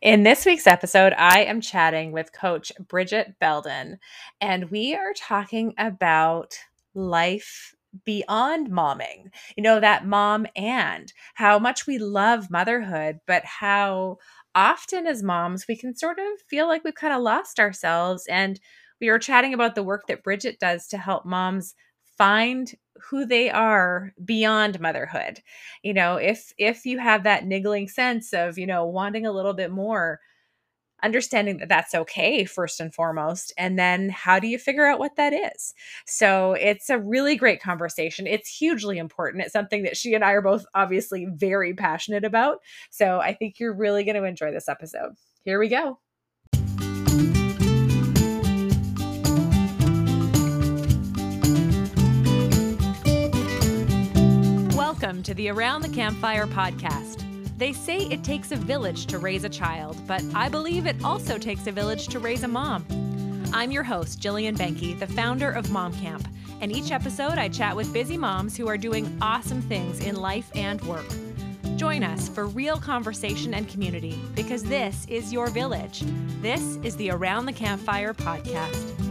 In this week's episode, I am chatting with Coach Bridget Belden, and we are talking about life beyond momming. You know, that mom and how much we love motherhood, but how often as moms we can sort of feel like we've kind of lost ourselves. And we were chatting about the work that Bridget does to help moms find who they are beyond motherhood. You know if if you have that niggling sense of you know wanting a little bit more understanding that that's okay first and foremost and then how do you figure out what that is? So it's a really great conversation. It's hugely important. It's something that she and i are both obviously very passionate about. So i think you're really going to enjoy this episode. Here we go to the Around the Campfire podcast. They say it takes a village to raise a child, but I believe it also takes a village to raise a mom. I'm your host, Jillian Benke, the founder of Mom Camp, and each episode I chat with busy moms who are doing awesome things in life and work. Join us for real conversation and community because this is your village. This is the Around the Campfire podcast.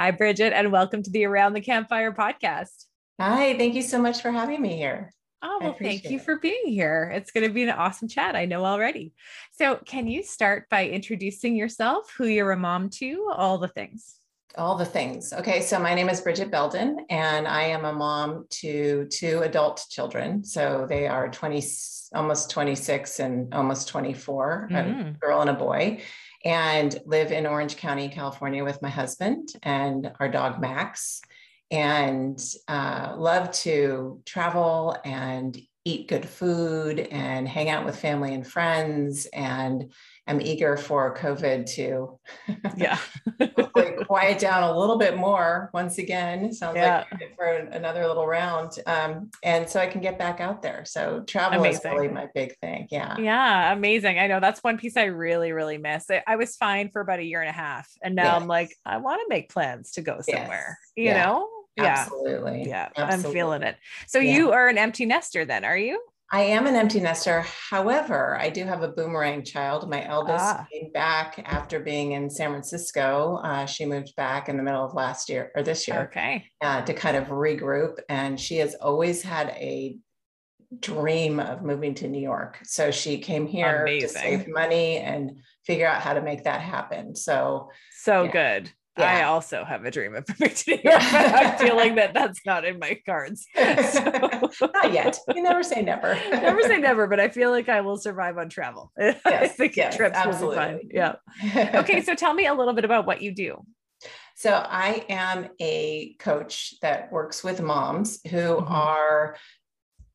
Hi, Bridget, and welcome to the Around the Campfire podcast. Hi, thank you so much for having me here. Oh, well, thank you it. for being here. It's going to be an awesome chat. I know already. So, can you start by introducing yourself, who you're a mom to, all the things? All the things. Okay, so my name is Bridget Belden, and I am a mom to two adult children. So they are 20, almost 26 and almost 24, mm-hmm. a girl and a boy and live in Orange County, California with my husband and our dog Max, and uh, love to travel and eat good food and hang out with family and friends and am eager for COVID to yeah quiet down a little bit more once again. Sounds yeah. like for another little round. Um, and so I can get back out there. So travel amazing. is really my big thing. Yeah. Yeah. Amazing. I know that's one piece I really, really miss. I, I was fine for about a year and a half. And now yes. I'm like, I want to make plans to go somewhere, yes. you yeah. know? Yeah. Absolutely. Yeah. Absolutely. I'm feeling it. So yeah. you are an empty nester then, are you? I am an empty nester. However, I do have a boomerang child. My eldest ah. came back after being in San Francisco. Uh, she moved back in the middle of last year or this year. Okay. Uh, to kind of regroup. And she has always had a dream of moving to New York. So she came here Amazing. to save money and figure out how to make that happen. So, so yeah. good. Yeah. I also have a dream of moving to New York, but I'm feeling that that's not in my cards. So. not yet. You never say never. never say never, but I feel like I will survive on travel. Yes, I think yes, trips absolutely. will be fine. Yeah. Okay, so tell me a little bit about what you do. So I am a coach that works with moms who mm-hmm. are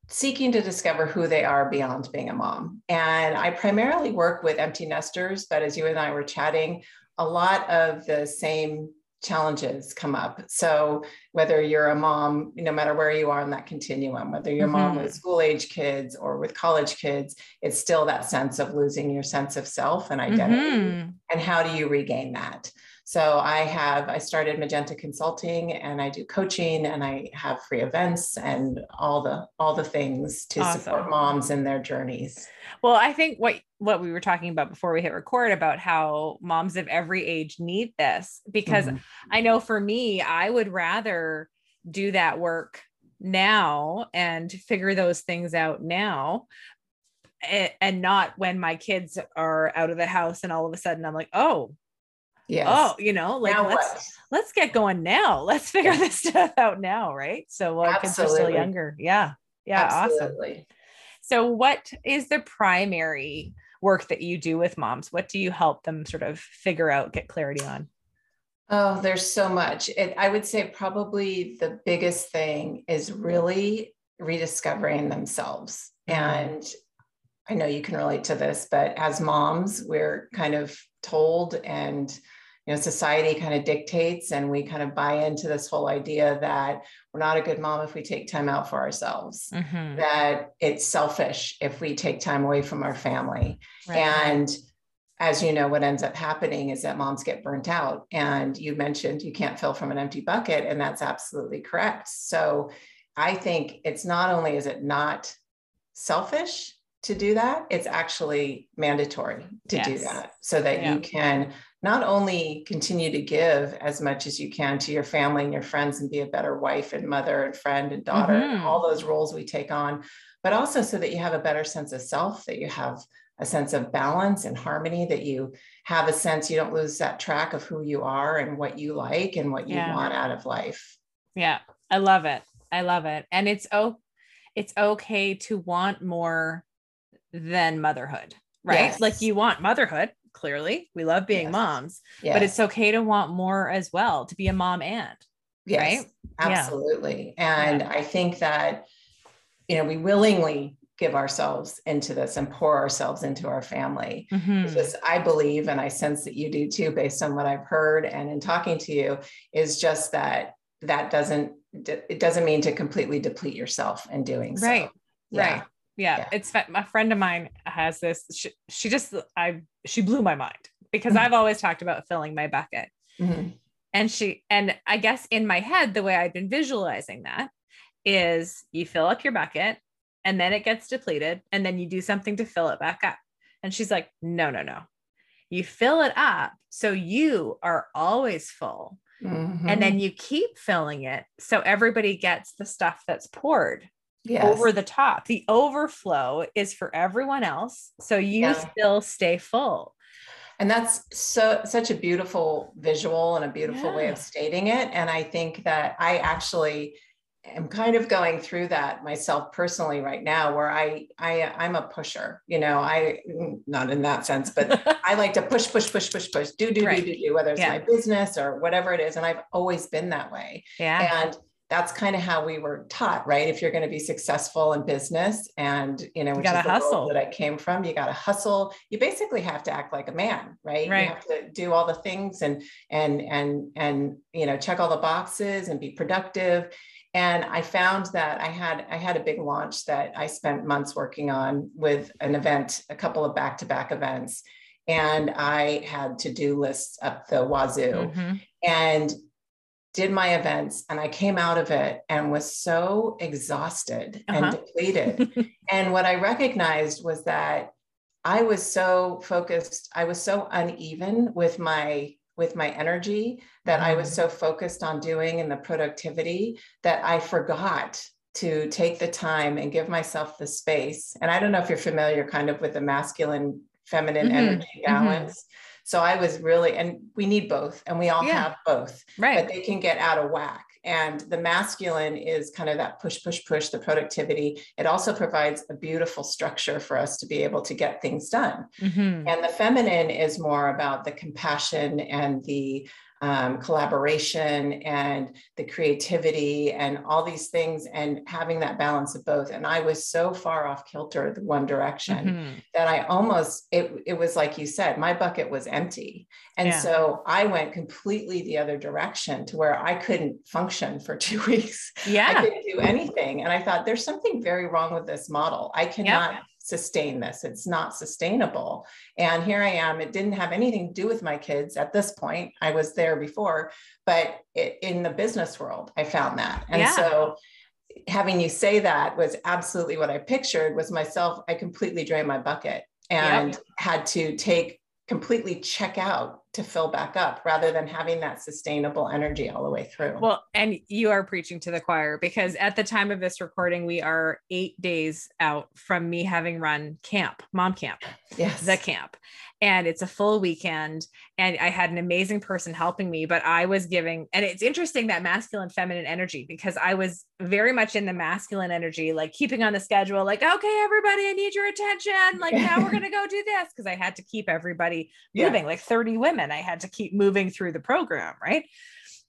seeking to discover who they are beyond being a mom. And I primarily work with empty nesters, but as you and I were chatting, a lot of the same challenges come up. So whether you're a mom, no matter where you are in that continuum, whether you're mm-hmm. mom with school age kids or with college kids, it's still that sense of losing your sense of self and identity. Mm-hmm. And how do you regain that? So I have I started Magenta Consulting and I do coaching and I have free events and all the all the things to awesome. support moms in their journeys. Well, I think what what we were talking about before we hit record about how moms of every age need this because mm-hmm. I know for me I would rather do that work now and figure those things out now and not when my kids are out of the house and all of a sudden I'm like, oh, Yes. Oh, you know, like now let's what? let's get going now. Let's figure yeah. this stuff out now, right? So while uh, kids are still younger. Yeah. Yeah. Absolutely. Awesome. So what is the primary work that you do with moms? What do you help them sort of figure out, get clarity on? Oh, there's so much. It, I would say probably the biggest thing is really rediscovering themselves. Mm-hmm. And I know you can relate to this, but as moms, we're kind of told and you know society kind of dictates and we kind of buy into this whole idea that we're not a good mom if we take time out for ourselves mm-hmm. that it's selfish if we take time away from our family right. and as you know what ends up happening is that moms get burnt out and you mentioned you can't fill from an empty bucket and that's absolutely correct so I think it's not only is it not selfish to do that, it's actually mandatory to yes. do that so that yeah. you can not only continue to give as much as you can to your family and your friends and be a better wife and mother and friend and daughter mm-hmm. and all those roles we take on, but also so that you have a better sense of self, that you have a sense of balance and harmony, that you have a sense you don't lose that track of who you are and what you like and what you yeah. want out of life. Yeah, I love it. I love it. And it's oh it's okay to want more than motherhood, right? Yes. Like you want motherhood, clearly. We love being yes. moms, yes. but it's okay to want more as well, to be a mom and yes, right? Absolutely. Yeah. And yeah. I think that, you know, we willingly give ourselves into this and pour ourselves into our family mm-hmm. because i believe and i sense that you do too based on what i've heard and in talking to you is just that that doesn't it doesn't mean to completely deplete yourself in doing so right yeah. right yeah, yeah. it's a friend of mine has this she, she, just i she blew my mind because mm-hmm. i've always talked about filling my bucket mm-hmm. and she and i guess in my head the way i've been visualizing that is you fill up your bucket and then it gets depleted and then you do something to fill it back up and she's like no no no you fill it up so you are always full mm-hmm. and then you keep filling it so everybody gets the stuff that's poured yes. over the top. The overflow is for everyone else. So you yeah. still stay full. And that's so such a beautiful visual and a beautiful yeah. way of stating it. And I think that I actually am kind of going through that myself personally right now where I I I'm a pusher, you know, I mm, not in that sense, but I like to push, push, push, push, push, do, do, right. do, do, do, whether it's yeah. my business or whatever it is. And I've always been that way. Yeah. And that's kind of how we were taught, right? If you're going to be successful in business and, you know, which you is the hustle. that I came from, you got to hustle. You basically have to act like a man, right? right? You have to do all the things and, and, and, and, you know, check all the boxes and be productive. And I found that I had, I had a big launch that I spent months working on with an event, a couple of back-to-back events. And I had to-do lists up the wazoo. Mm-hmm. And did my events and I came out of it and was so exhausted uh-huh. and depleted. and what I recognized was that I was so focused, I was so uneven with my with my energy that mm-hmm. I was mm. so focused on doing and the productivity that I forgot to take the time and give myself the space. And I don't know if you're familiar kind of with the masculine feminine mm-hmm. energy mm-hmm. balance. Mm-hmm. So I was really, and we need both, and we all yeah. have both, right? But they can get out of whack. And the masculine is kind of that push, push, push, the productivity. It also provides a beautiful structure for us to be able to get things done. Mm-hmm. And the feminine is more about the compassion and the um, collaboration and the creativity and all these things and having that balance of both. And i was so far off kilter the one direction mm-hmm. that i almost it, it was like you said my bucket was empty. And yeah. so i went completely the other direction to where i couldn't function for two weeks. Yeah. i couldn't do anything. And i thought there's something very wrong with this model. I cannot yep sustain this. It's not sustainable. And here I am. It didn't have anything to do with my kids at this point. I was there before, but it, in the business world, I found that. And yeah. so having you say that was absolutely what I pictured was myself. I completely drained my bucket and yep. had to take completely check out to fill back up rather than having that sustainable energy all the way through. Well, and you are preaching to the choir because at the time of this recording, we are eight days out from me having run camp, mom camp, yes. the camp and it's a full weekend and i had an amazing person helping me but i was giving and it's interesting that masculine feminine energy because i was very much in the masculine energy like keeping on the schedule like okay everybody i need your attention like now we're going to go do this because i had to keep everybody moving yeah. like 30 women i had to keep moving through the program right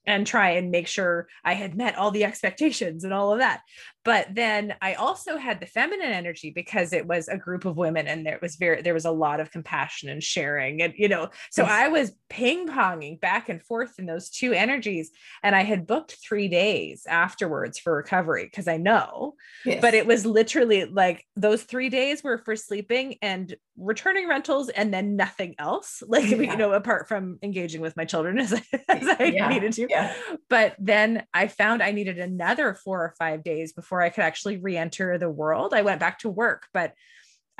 and try and make sure I had met all the expectations and all of that. But then I also had the feminine energy because it was a group of women and there was very there was a lot of compassion and sharing and you know so. I was ping-ponging back and forth in those two energies and I had booked 3 days afterwards for recovery because I know. Yes. But it was literally like those 3 days were for sleeping and returning rentals and then nothing else like yeah. you know apart from engaging with my children as, as I yeah. needed to. Yeah Yeah. But then I found I needed another four or five days before I could actually re enter the world. I went back to work, but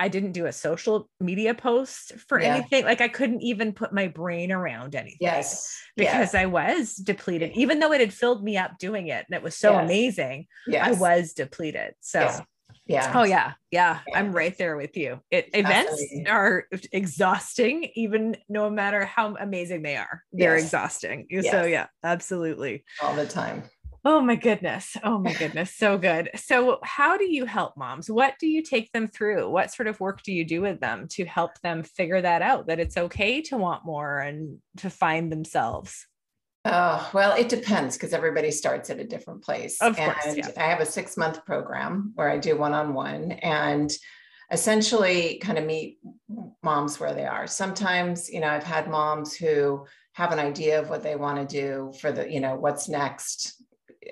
I didn't do a social media post for Yeah. anything. Like I couldn't even put my brain around anything Yes. because I was depleted, even though it had filled me up doing it and it was so Yes. amazing. yes. I was depleted. So, Yes. Yeah. oh, yeah, yeah, Yeah. I'm right there with you. It events Absolutely. are exhausting, even no matter how amazing they are. They're Yes. exhausting. So, yeah, absolutely. All the time. Oh my goodness. Oh my goodness. So good. So, how do you help moms? What do you take them through? What sort of work do you do with them to help them figure that out that it's okay to want more and to find themselves? Oh, well, it depends because everybody starts at a different place. Of course, And yeah. I have a six month program where I do one on one and essentially kind of meet moms where they are. Sometimes, you know, I've had moms who have an idea of what they want to do for the, you know, what's next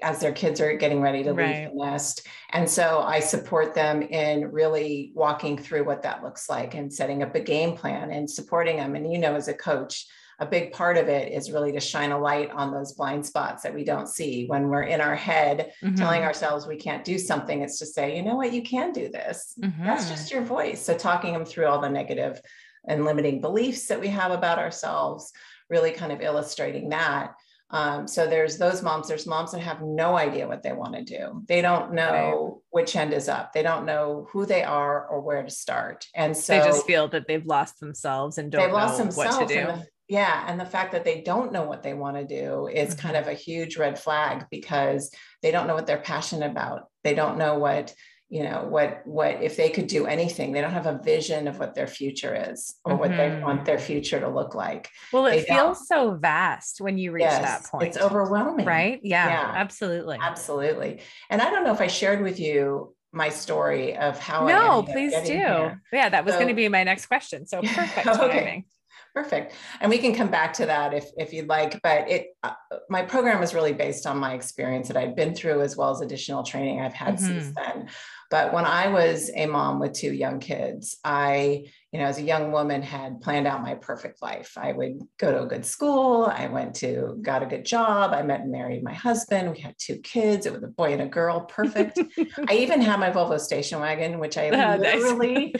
as their kids are getting ready to Right. leave the nest. And so I support them in really walking through what that looks like and setting up a game plan and supporting them. And you know, as a coach, a big part of it is really to shine a light on those blind spots that we don't see when we're in our head telling Mhm. ourselves we can't do something. It's to say, you know what, you can do this. That's Mhm. just your voice. So talking them through all the negative and limiting beliefs that we have about ourselves, really kind of illustrating that. Um, so there's those moms, there's moms that have no idea what they want to do. They don't know which end is up. They don't know who they are or where to start. And so they just feel that they've lost themselves and don't they've lost know themselves. what to do. Yeah. And the fact that they don't know what they want to do is Mhm. kind of a huge red flag because they don't know what they're passionate about. They don't know what, you know, what, what, if they could do anything, they don't have a vision of what their future is or what they want their future to look like. well, they it feels so vast when you reach that point. It's overwhelming. right? Yeah, Yeah. absolutely. Absolutely. And I don't know if I shared with you my story of how I No, please do. here. Yeah, that was going to be my next question. So perfect Okay. timing. Perfect. And we can come back to that if, if you'd like, but it, uh, my program is really based on my experience that I've been through as well as additional training I've had since then. But when I was a mom with two young kids, I, you know, as a young woman had planned out my perfect life. I would go to a good school. I went to, got a good job. I met and married my husband. We had two kids. It was a boy and a girl. Perfect. I even had my Volvo station wagon, which I nice. literally,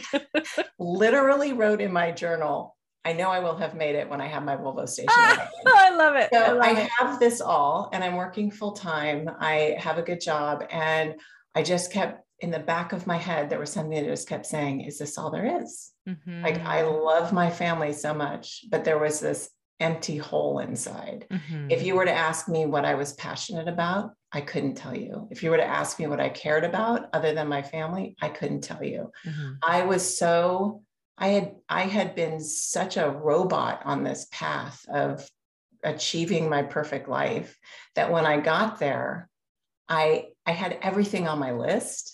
literally wrote in my journal. I know I will have made it when I have my Volvo station wagon. I love it. I So love I it. have this all and I'm working full time. I have a good job. And I just kept in the back of my head, there was something that just kept saying, Is this all there is? Like, I Mhm. love my family so much, but there was this empty hole inside. Mhm. If you were to ask me what I was passionate about, I couldn't tell you. If you were to ask me what I cared about other than my family, I couldn't tell you. Mhm. I was so I had I had been such a robot on this path of achieving my perfect life that when I got there, I I had everything on my list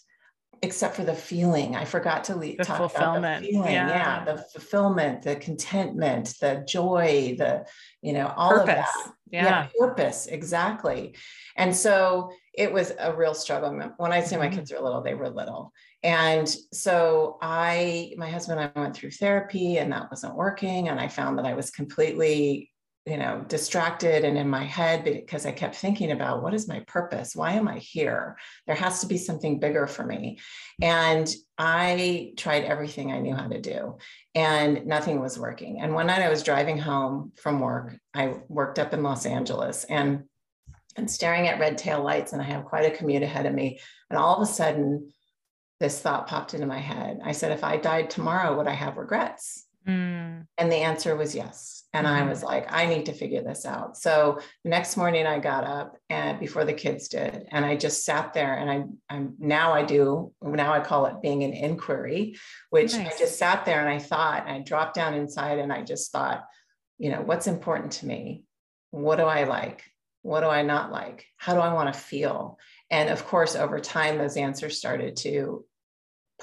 except for the feeling. I forgot to le- The talk about the feeling. yeah. Yeah. the fulfillment, the contentment, the joy, the you know all of Purpose. that Yeah. purpose exactly and so it was a real struggle when i say my Mhm. kids were little they were little and so i my husband and i went through therapy and that wasn't working and i found that i was completely you know distracted and in my head because i kept thinking about what is my purpose why am i here there has to be something bigger for me and i tried everything i knew how to do and nothing was working. And one night I was driving home from work. I worked up in Los Angeles and and staring at red tail lights, and I have quite a commute ahead of me. And all of a sudden, this thought popped into my head. I said, if I died tomorrow, would I have regrets? Mm. And the answer was yes. And I Mhm. was like, I need to figure this out. So the next morning I got up and before the kids did, and I just sat there and I, I'm now I do, now I call it being an inquiry, which Nice. I just sat there and I thought, and I dropped down inside and I just thought, you know, what's important to me? What do I like? What do I not like? How do I want to feel? And of course, over time, those answers started to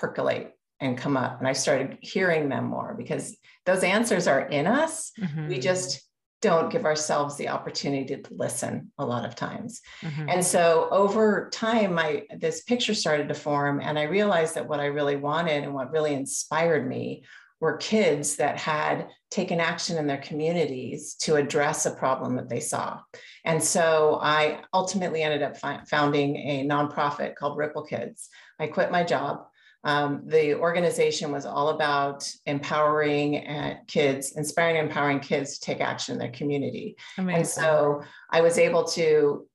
percolate and come up. And I started hearing them more because those answers are in us. We Mhm. just don't give ourselves the opportunity to listen a lot of times. Mhm. And so over time, my this picture started to form, and I realized that what I really wanted and what really inspired me were kids that had taken action in their communities to address a problem that they saw. And so I ultimately ended up fi- founding a nonprofit called Ripple Kids. I quit my job. Um, the organization was all about empowering uh, kids, inspiring and empowering kids to take action in their community. Amazing. And so I was able to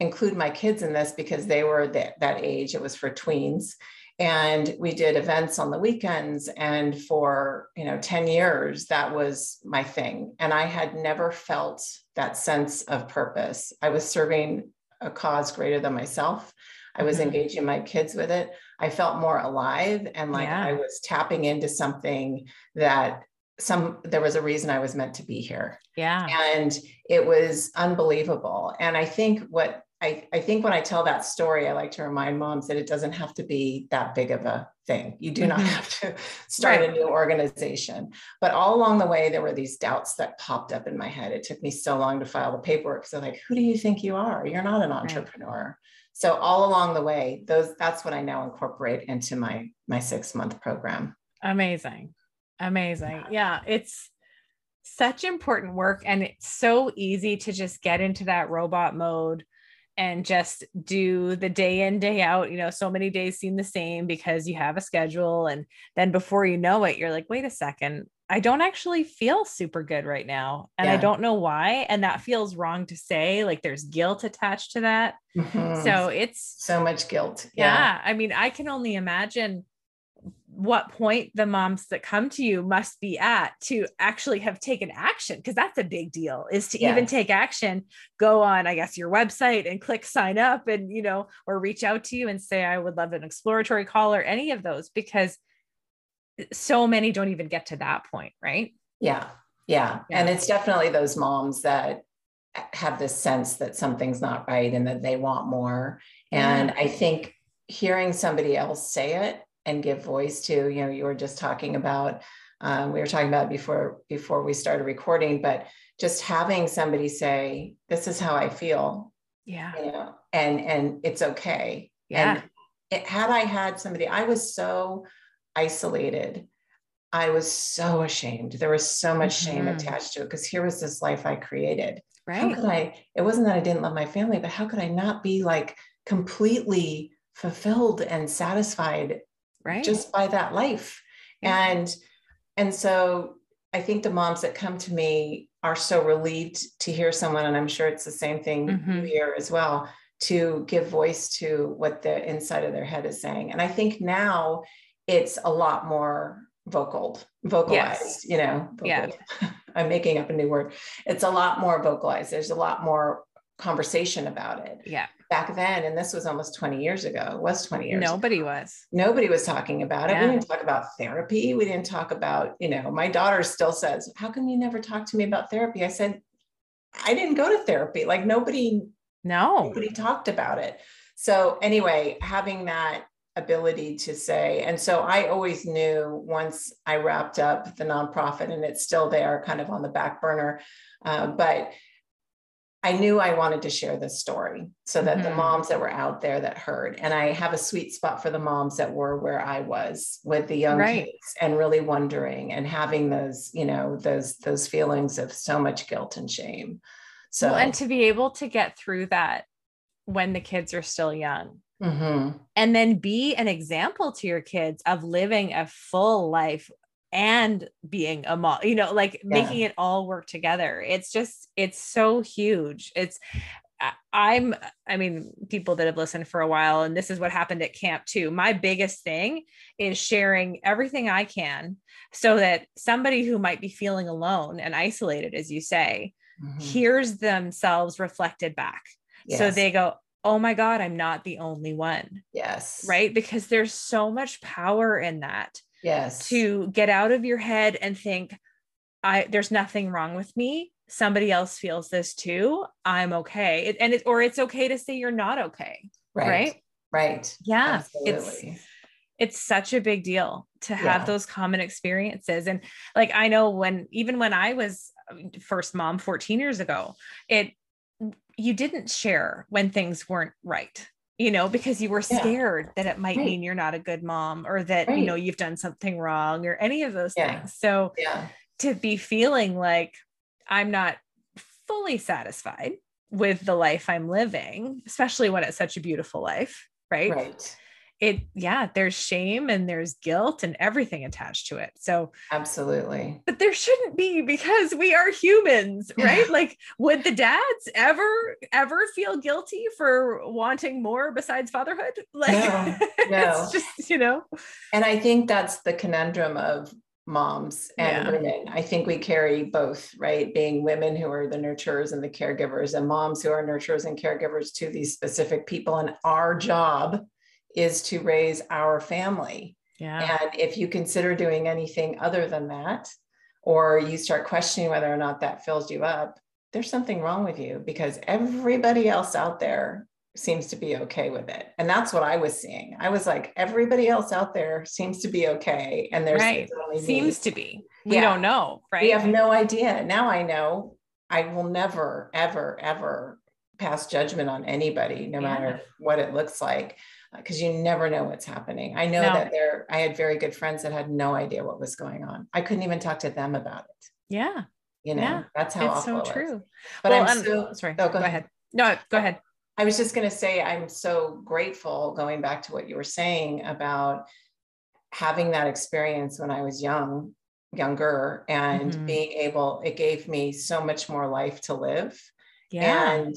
include my kids in this because they were that, that age. It was for tweens and we did events on the weekends and for you know 10 years that was my thing and i had never felt that sense of purpose i was serving a cause greater than myself i was mm-hmm. engaging my kids with it i felt more alive and like yeah. i was tapping into something that some there was a reason i was meant to be here yeah and it was unbelievable and i think what I, I think when I tell that story, I like to remind moms that it doesn't have to be that big of a thing. You do not mm-hmm. have to start right. a new organization. But all along the way, there were these doubts that popped up in my head. It took me so long to file the paperwork. So, like, who do you think you are? You're not an entrepreneur. So all along the way, those that's what I now incorporate into my my six month program. Amazing, amazing. Yeah, it's such important work, and it's so easy to just get into that robot mode and just do the day in day out you know so many days seem the same because you have a schedule and then before you know it you're like wait a second i don't actually feel super good right now and yeah. i don't know why and that feels wrong to say like there's guilt attached to that mm-hmm. so it's so much guilt yeah. yeah i mean i can only imagine what point the moms that come to you must be at to actually have taken action because that's a big deal is to yes. even take action go on i guess your website and click sign up and you know or reach out to you and say i would love an exploratory call or any of those because so many don't even get to that point right? Yeah yeah, yeah. and it's definitely those moms that have this sense that something's not right and that they want more. And i think hearing somebody else say it and give voice to you know you were just talking about um, we were talking about before before we started recording but just having somebody say this is how i feel yeah. you know and and it's okay. Yeah. and it, had i had somebody i was so isolated i was so ashamed there was so much mm-hmm. shame attached to it because here was this life i created right how could i it wasn't that i didn't love my family but how could i not be like completely fulfilled and satisfied right just by that life yeah. and and so i think the moms that come to me are so relieved to hear someone and i'm sure it's the same thing mm-hmm. here as well to give voice to what the inside of their head is saying and i think now it's a lot more vocal vocalized yes. you know vocal. yeah i'm making up a new word it's a lot more vocalized there's a lot more conversation about it yeah back then, and this was almost 20 years ago, it was 20 years. Nobody ago. was. Nobody was talking about it. Yeah. We didn't talk about therapy. We didn't talk about, you know, my daughter still says, How come you never talk to me about therapy? I said, I didn't go to therapy. Like nobody, no, nobody talked about it. So anyway, having that ability to say, and so I always knew once I wrapped up the nonprofit and it's still there kind of on the back burner. Uh, but I knew I wanted to share this story so that mm-hmm. the moms that were out there that heard, and I have a sweet spot for the moms that were where I was with the young right. kids and really wondering and having those, you know, those those feelings of so much guilt and shame. So well, and to be able to get through that when the kids are still young. Mm-hmm. And then be an example to your kids of living a full life and being a mom you know like yeah. making it all work together it's just it's so huge it's i'm i mean people that have listened for a while and this is what happened at camp too my biggest thing is sharing everything i can so that somebody who might be feeling alone and isolated as you say mm-hmm. hears themselves reflected back yes. so they go oh my god i'm not the only one yes. right? Because there's so much power in that yes. to get out of your head and think i there's nothing wrong with me. Somebody else feels this too. I'm okay. It, and it or it's okay to say you're not okay right. right, right. yeah Absolutely. it's it's such a big deal to have yeah. those common experiences. And like i know when even when i was um, first mom 14 years ago it you didn't share when things weren't right you know, because you were scared yeah. that it might right. mean you're not a good mom or that, right. you know, you've done something wrong or any of those yeah. things. So, yeah. to be feeling like I'm not fully satisfied with the life I'm living, especially when it's such a beautiful life, right? Right. It, yeah, there's shame and there's guilt and everything attached to it. So, absolutely. But there shouldn't be because we are humans, right? like, would the dads ever, ever feel guilty for wanting more besides fatherhood? Like, no, no. it's just, you know. And I think that's the conundrum of moms and Yeah. women. I think we carry both, right? Being women who are the nurturers and the caregivers, and moms who are nurturers and caregivers to these specific people. And our job is to raise our family. Yeah. And if you consider doing anything other than that, or you start questioning whether or not that fills you up, there's something wrong with you because everybody else out there seems to be okay with it. And that's what I was seeing. I was like, everybody else out there seems to be okay. And there's right. Seems to be. We Yeah. don't know, right? we have no idea. Now I know I will never, ever, ever pass judgment on anybody, no Yeah. matter what it looks like, because you never know what's happening. I know No. that there, I had very good friends that had no idea what was going on. I couldn't even talk to them about it. yeah. You know, Yeah, that's how it's awful so it true. But well, I'm um, so, sorry. Oh, go, ahead. No, go ahead. I was just going to say, I'm so grateful going back to what you were saying about having that experience when I was young, younger, and Mhm. being able, it gave me so much more life to live. Yeah. And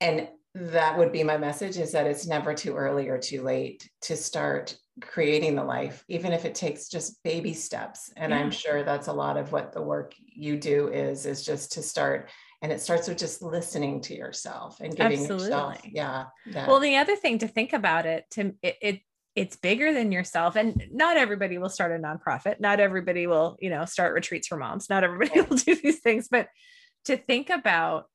and that would be my message is that it's never too early or too late to start creating the life, even if it takes just baby steps. And Yeah. I'm sure that's a lot of what the work you do is, is just to start. And it starts with just listening to yourself and giving yourself, yeah. that- well, the other thing to think about it, to it, it it's bigger than yourself, and not everybody will start a nonprofit. Not everybody will, you know, start retreats for moms. Not everybody will do these things, but to think about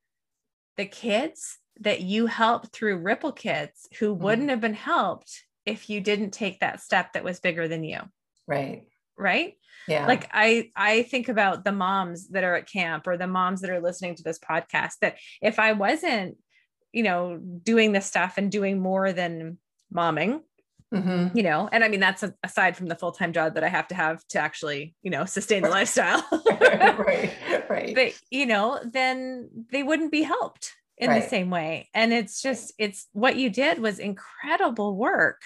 the kids that you helped through Ripple Kids who Mhm. wouldn't have been helped if you didn't take that step that was bigger than you, right. right? Yeah. like i i think about the moms that are at camp or the moms that are listening to this podcast that if i wasn't you know doing this stuff and doing more than momming Mhm. you know and i mean that's aside from the full-time job that i have to have to actually you know sustain the lifestyle right. Right. but you know then they wouldn't be helped in the same way and it's just it's what you did was incredible work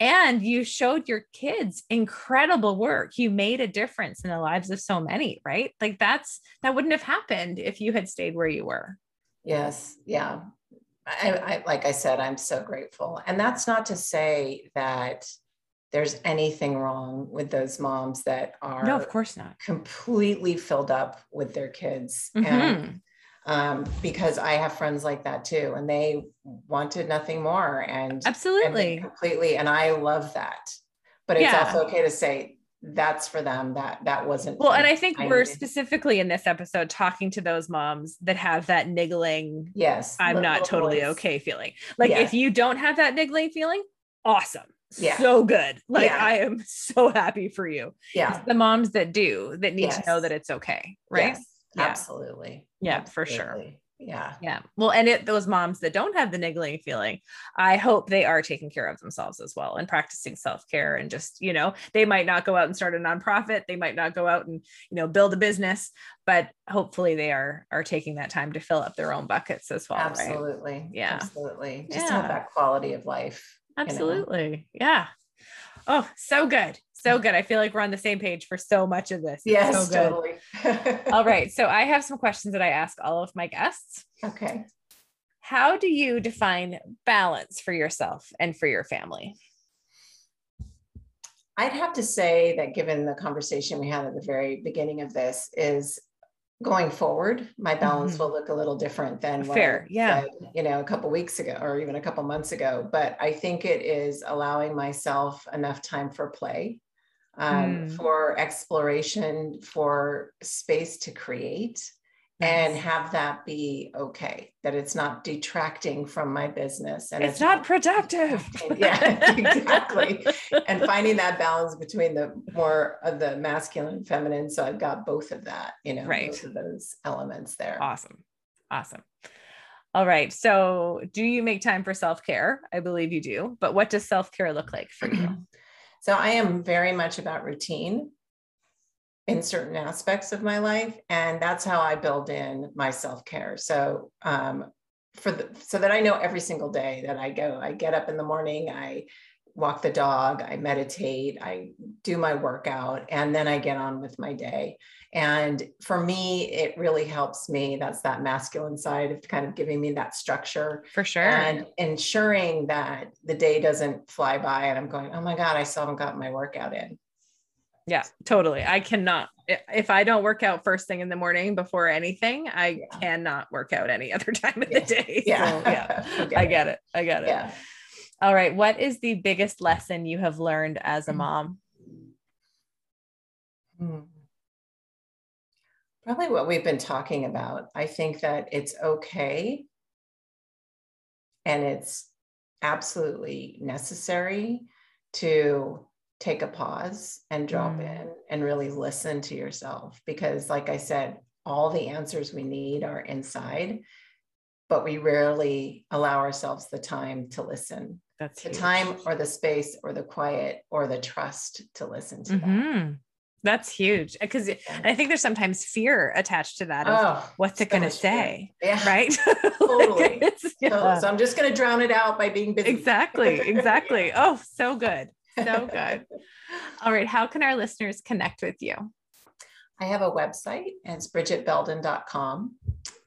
and you showed your kids incredible work you made a difference in the lives of so many right like that's that wouldn't have happened if you had stayed where you were Yes. Yeah. I, I, like I said, I'm so grateful. And that's not to say that there's anything wrong with those moms that are no of course not completely filled up with their kids. Mhm. And um, because I have friends like that too, and they wanted nothing more. And and absolutely completely, and I love that. But it's Yeah. also okay to say that's for them. That that wasn't well and i think I we're needed- specifically in this episode talking to those moms that have that niggling yes. I'm not totally voice. okay feeling. Like Yeah. if you don't have that niggling feeling, awesome. Yeah. So good. Like Yeah. I am so happy for you. Yeah. It's the moms that do that need to know that it's okay. Right. Yes, Yeah. Absolutely. Yeah, for sure. Yeah. Yeah. Well, and it those moms that don't have the niggling feeling, I hope they are taking care of themselves as well and practicing self-care and just, you know, they might not go out and start a nonprofit, they might not go out and, you know, build a business, but hopefully they are are taking that time to fill up their own buckets as well, right? Absolutely. Yeah. Absolutely. Just Yeah. have that quality of life. you know? Absolutely. Yeah. Oh, so good. So good. I feel like we're on the same page for so much of this. It's Yes, so good. totally. All right. So I have some questions that I ask all of my guests. Okay. How do you define balance for yourself and for your family? I'd have to say that given the conversation we had at the very beginning of this is going forward, my balance Mhm. will look a little different than what Fair, yeah. said, you know, a couple weeks ago or even a couple months ago. But I think it is allowing myself enough time for play, um, Mm. for exploration, for space to create. And have that be okay that it's not detracting from my business and it's not productive. yeah exactly and finding that balance between the more of the masculine and feminine so i've got both of that you know Right. both of those elements there Awesome. Awesome. All right. So, do you make time for self care? I believe you do. But what does self care look like for you? so i am very much about routine in certain aspects of my life. And that's how I build in my self care. So, um, for the, so that I know every single day that I go, I get up in the morning, I walk the dog, I meditate, I do my workout, and then I get on with my day. And for me, it really helps me. That's that masculine side of kind of giving me that structure. For sure. And ensuring that the day doesn't fly by and I'm going, oh my God, I still haven't gotten my workout in. Yeah, totally. I cannot, if I don't work out first thing in the morning before anything, I yeah. cannot work out any other time of yeah. the day. Yeah. So, yeah. I get it. I get it. Yeah. All right. What is the biggest lesson you have learned as a mm. mom? Hmm probably what we've been talking about. I think that it's okay and it's absolutely necessary to take a pause and drop mm. in and really listen to yourself because like I said, all the answers we need are inside, but we rarely allow ourselves the time to listen. That's the huge. time or the space or the quiet or the trust to listen to mm-hmm. that. That's huge because I think there's sometimes fear attached to that. oh, what's it so going to say? Yeah. Right. Totally. like yeah. So I'm just going to drown it out by being busy. Exactly. Exactly. oh, so good. So good. All right. How can our listeners connect with you? I have a website and it's bridgetbelden.com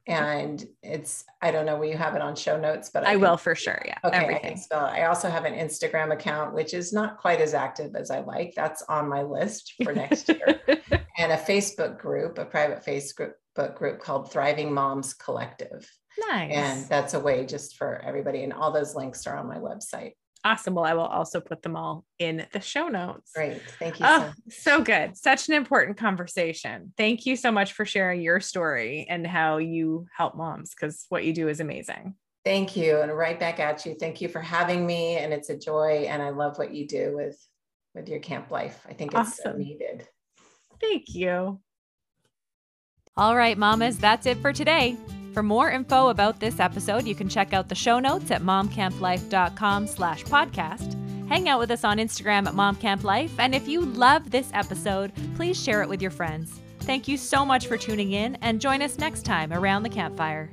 and it's I don't know where you have it on show notes, but I, I will for sure. Yeah, okay, everything. I spell it. I also have an Instagram account which is not quite as active as I like. That's on my list for next year, and a Facebook group, a private Facebook group called Thriving Moms Collective. Nice. And that's a way just for everybody, and all those links are on my website. Awesome. Well, I will also put them all in the show notes. Great. Thank you. Oh, so, so good. Such an important conversation. Thank you so much for sharing your story and how you help moms because what you do is amazing. Thank you. And right back at you. Thank you for having me. And it's a joy. And I love what you do with with your camp life. I think it's awesome. so needed. Thank you. All right, mamas, that's it for today. For more info about this episode, you can check out the show notes at momcamplife.com slash podcast. Hang out with us on Instagram at momcamplife. And if you love this episode, please share it with your friends. Thank you so much for tuning in and join us next time around the campfire.